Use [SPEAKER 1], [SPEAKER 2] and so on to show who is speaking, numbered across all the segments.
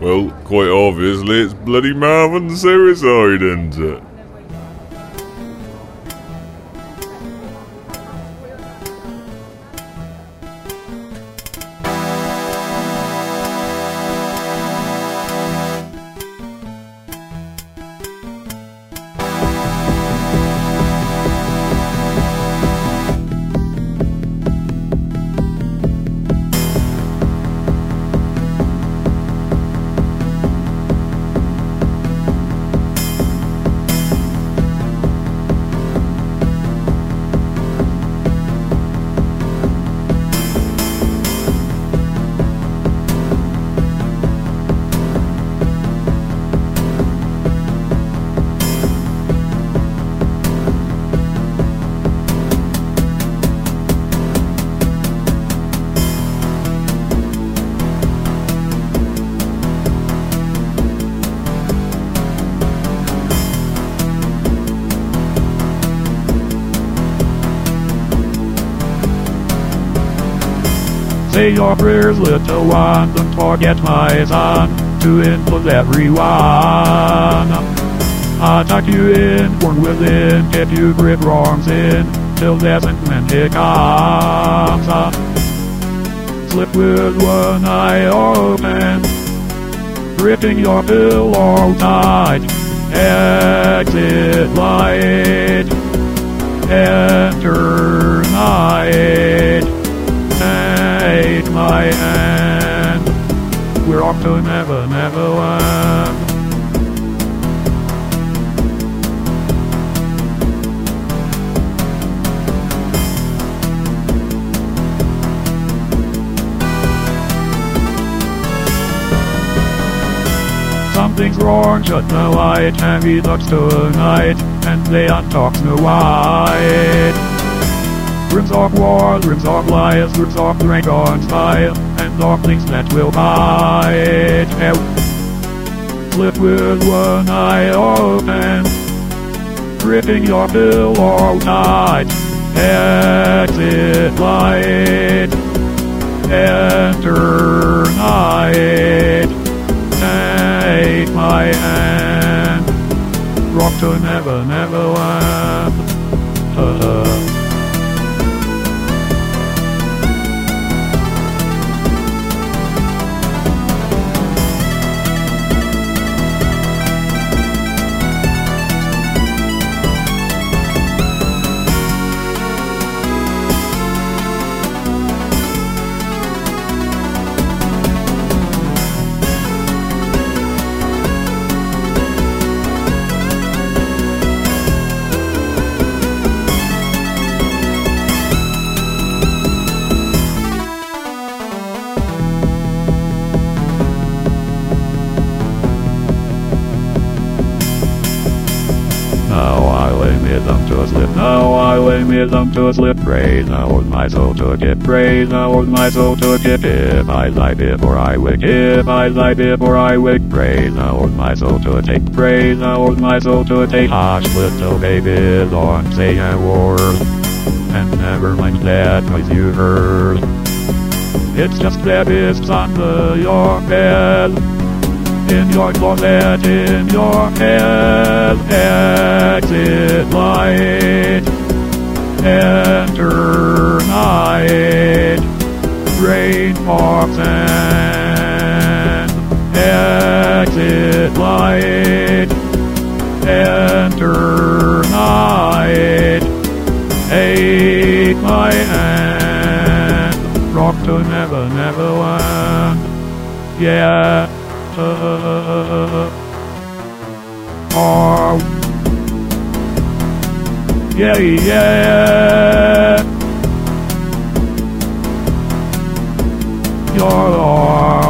[SPEAKER 1] Well, quite obviously, it's bloody Marvin Suicide, isn't it?
[SPEAKER 2] Say your prayers, little one, don't forget my son, to influence everyone. Attack you in, born within, get you grip wrongs in, till death and when it comes. Slip with one eye open, gripping your pillow tight, exit light, enter night We're off to never, never land. Something's wrong, shut the light, and he tonight, and they untalk Snow White. Rims off war, off liars, rims off drink on style, and off things that will bite out. Slip with one eye open, gripping your pillow tight. Exit light, enter night. Take my hand, rock to never, never land. Them to slip. Praise now with my soul to get. Praise now with my soul to get. If I lie before I wake. If I lie before I wake. Praise now with my soul to take. Praise now with my soul to take. Hush, little baby, don't say a word. And never mind that noise you heard. It's just that it's under your bed in your closet, in your head, exit light, enter night, rain pops and exit light, enter night, take my hand, rock to never, never land, yeah. Uh. Yeah, yeah. You're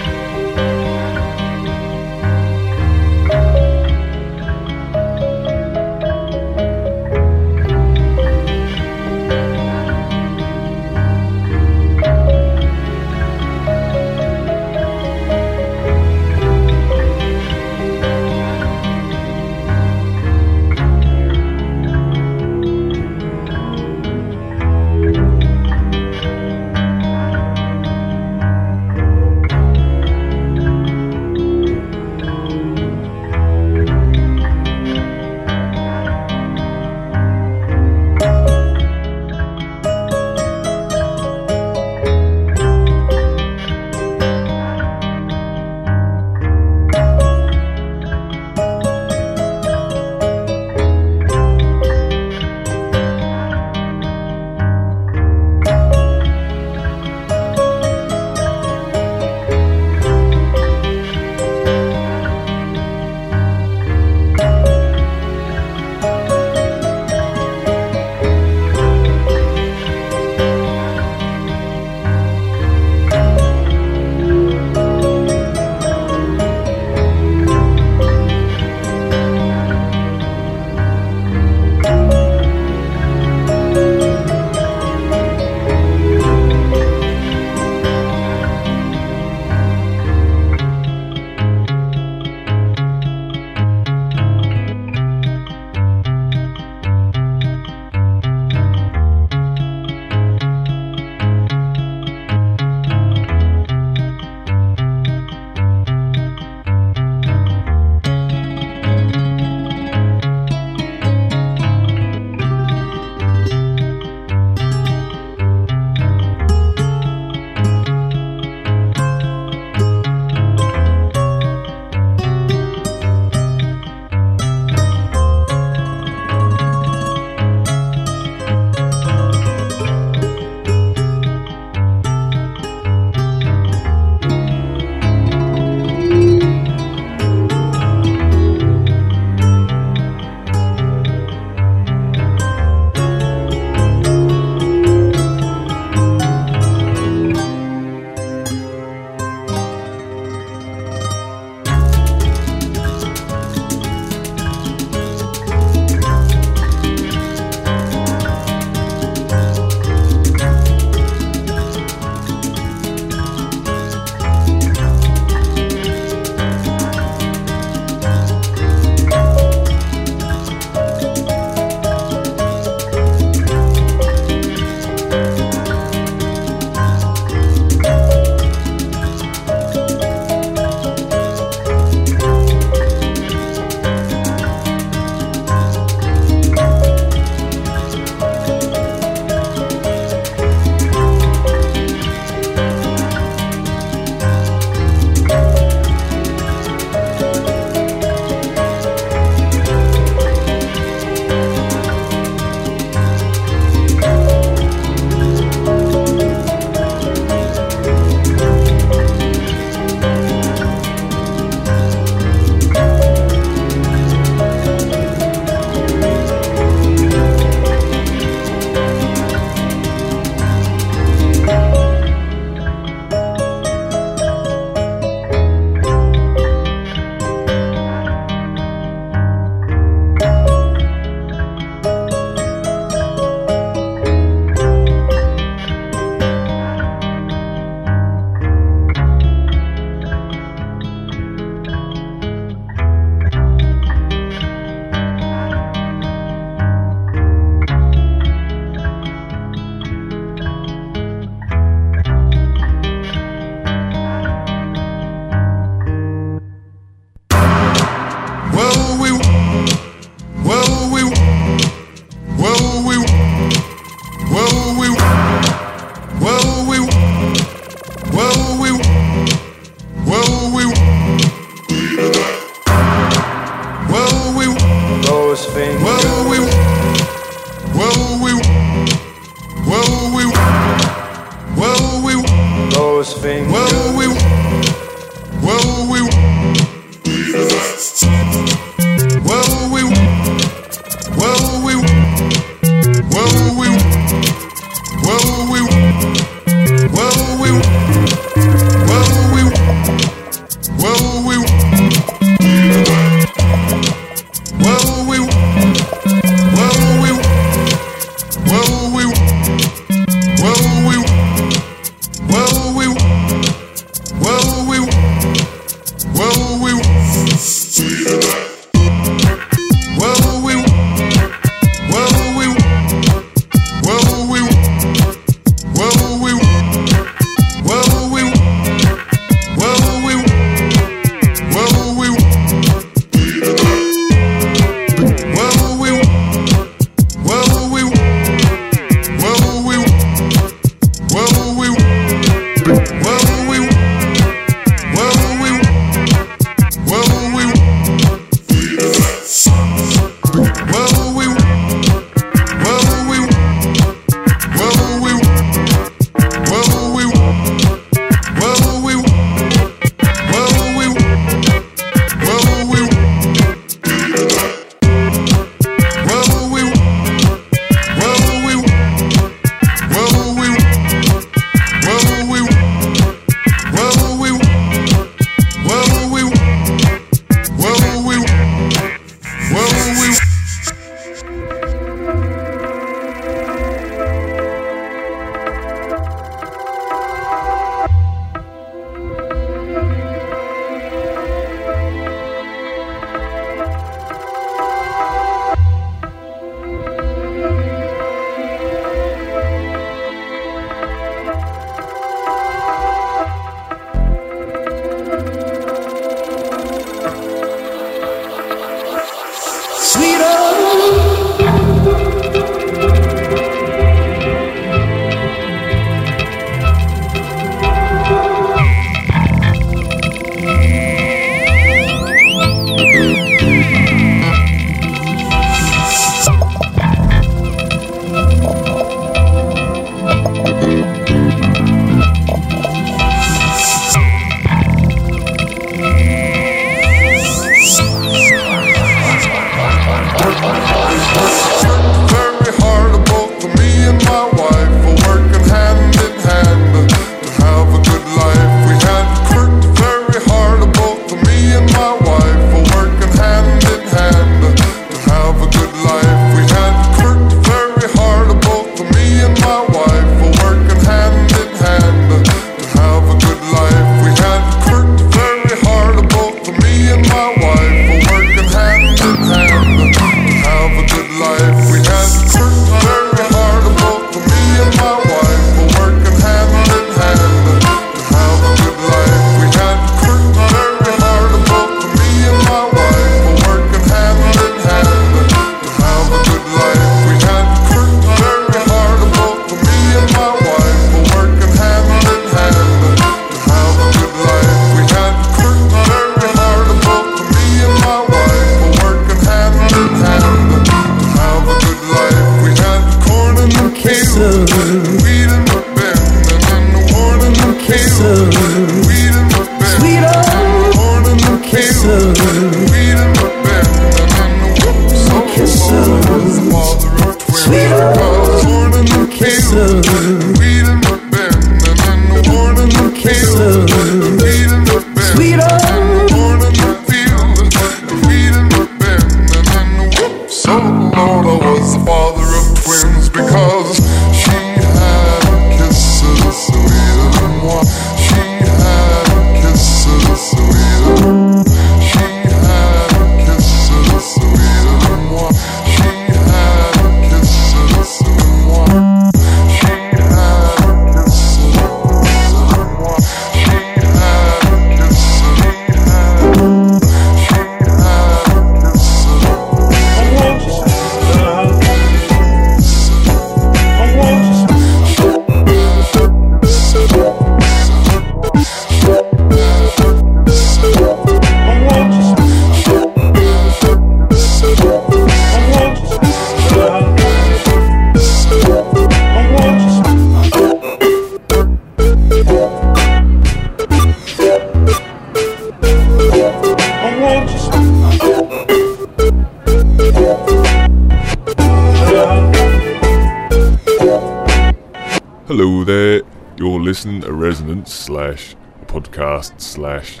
[SPEAKER 1] podcast slash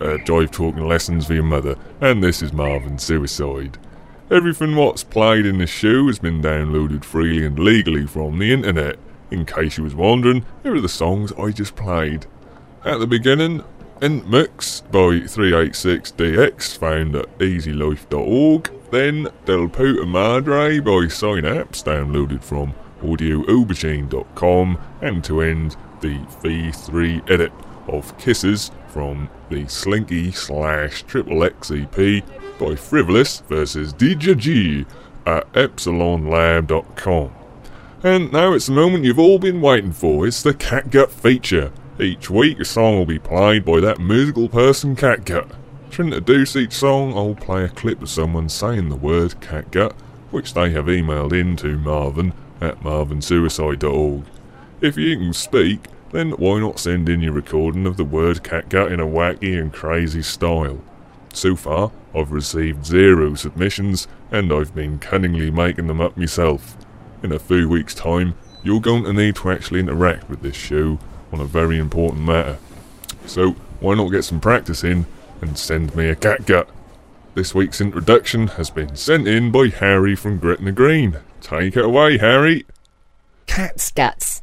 [SPEAKER 1] uh, Dive Talking Lessons for Your Mother, and this is Marvin Suicide. Everything what's played in this show has been downloaded freely and legally from the internet. In case you was wondering, here are the songs I just played. At the beginning, Ent Mix by 386DX, found at easylife.org. Then Del Puta Madre by Synapse, downloaded from audioaubergine.com. And to end, the V3 edit of Kisses from the Slinky slash Triple X EP by Frivolous versus DJ G at epsilonlab.com. And now it's the moment you've all been waiting for. It's the Catgut feature. Each week a song will be played by that musical person Catgut. To introduce each song, I'll play a clip of someone saying the word catgut, which they have emailed in to marvin at marvinsuicide.org. If you can speak, then why not send in your recording of the word catgut in a wacky and crazy style? So far, I've received zero submissions, and I've been cunningly making them up myself. In a few weeks' time, you're going to need to actually interact with this show on a very important matter. So, why not get some practice in and send me a catgut? This week's introduction has been sent in by Harry from Gretna Green. Take it away, Harry.
[SPEAKER 3] Cat's guts.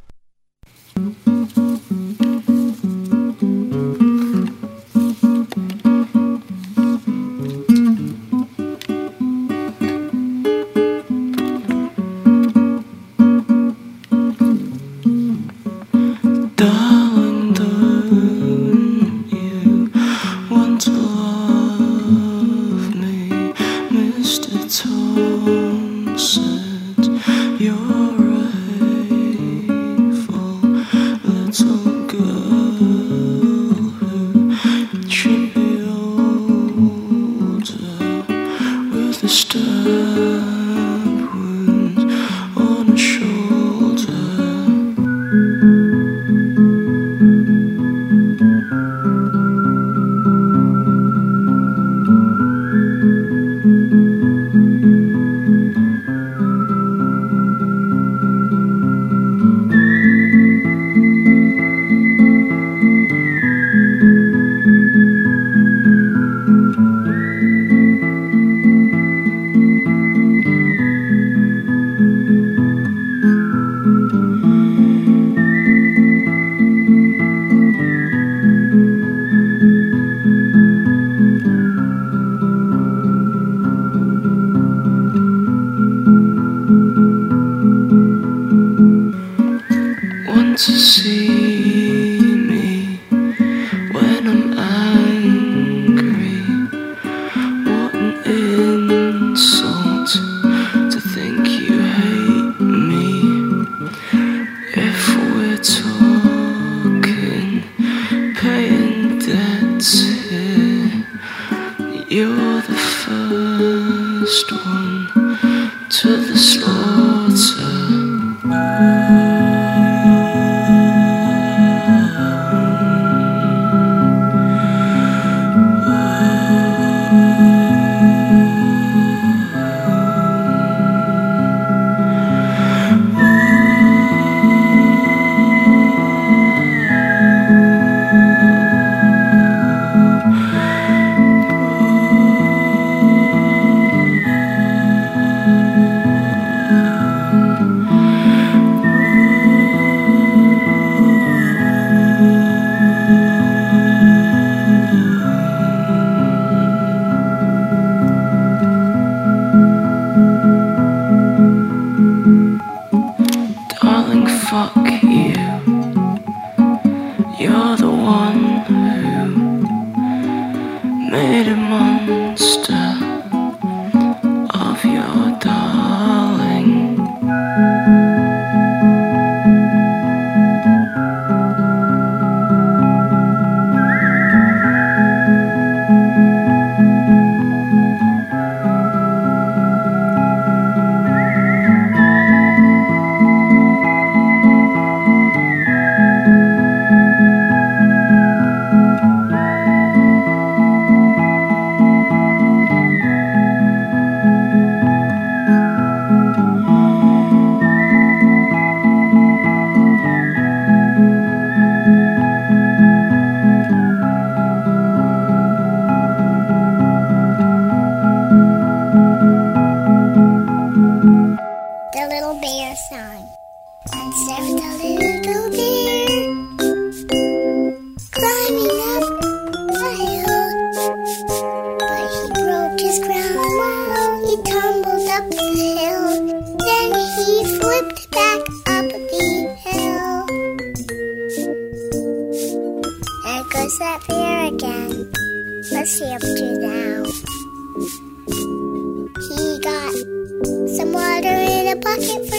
[SPEAKER 4] keep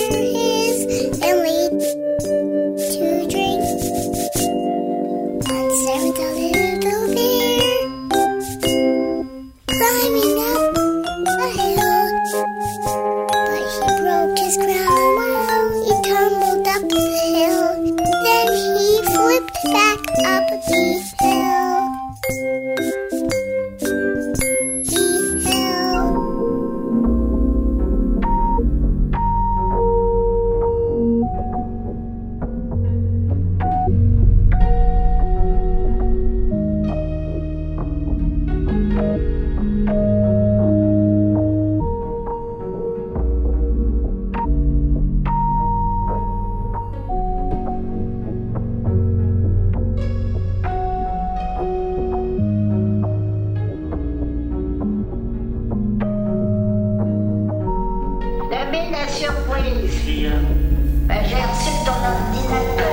[SPEAKER 4] Sur Windows. Ben, j'ai reçu ton.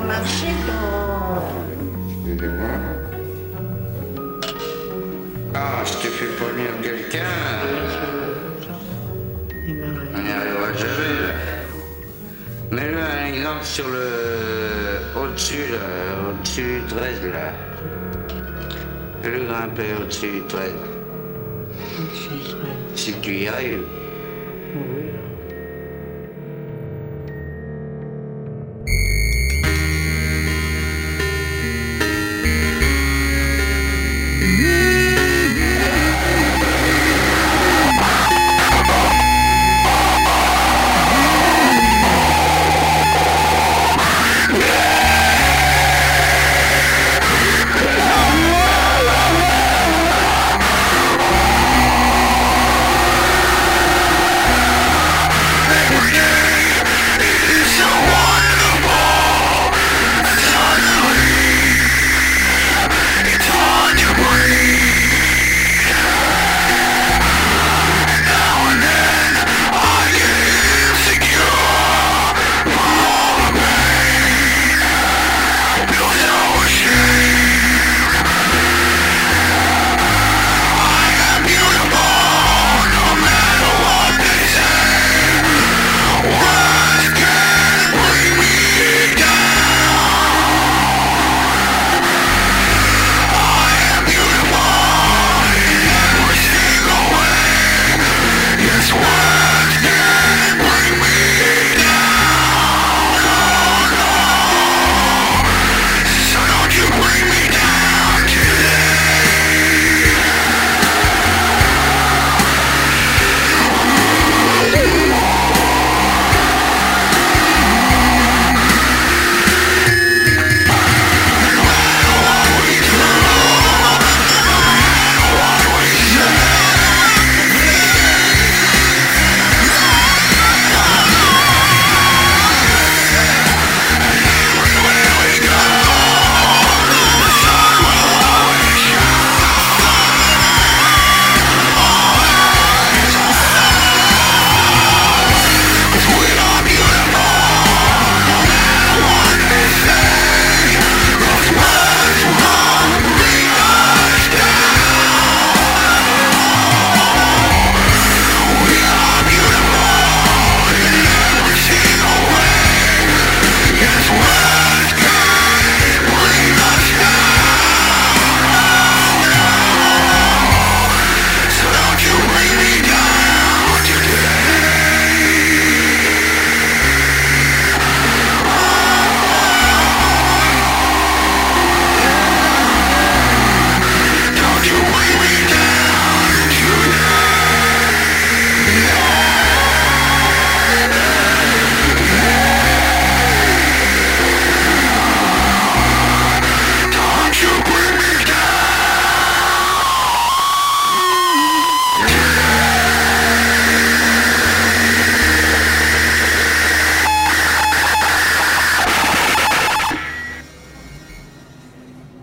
[SPEAKER 4] marcher
[SPEAKER 5] dans... Ah, je t'ai fait venir quelqu'un. On n'y arrivera jamais, là. Mets-le un exemple sur le... Au-dessus, là. Au-dessus 13, là. Fais-le grimper au-dessus 13. Au-dessus 13. Si tu y arrives.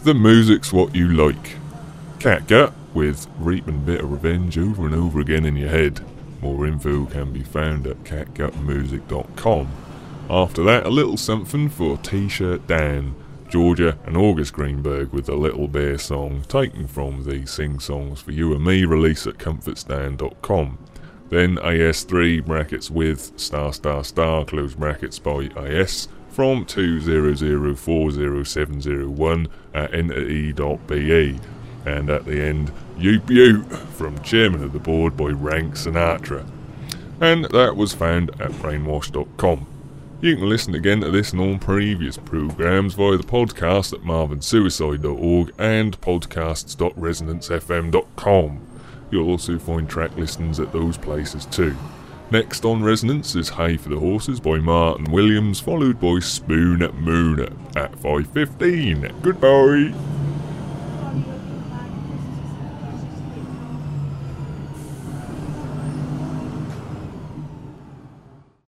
[SPEAKER 1] The music's what you like. Catgut with Reaping Bitter Revenge over and over again in your head. More info can be found at catgutmusic.com. After that, a little something for T-shirt Dan, Georgia and August Greenberg with the Little Bear song taken from the Sing Songs for You and Me release at comfortstand.com. Then AS3 brackets with star star star close brackets by AS from 200400701 at entity.be. And at the end, You Beaut from Chairman of the Bored by Rank Sinatra. And that was found at brainwash.com. You can listen again to this and all previous programmes via the podcast at marvinsuicide.org and podcasts.resonancefm.com. You'll also find track listings at those places too. Next on Resonance is Hay for the Horses by Martin Williams, followed by Spoon at Moon at 5.15. Goodbye!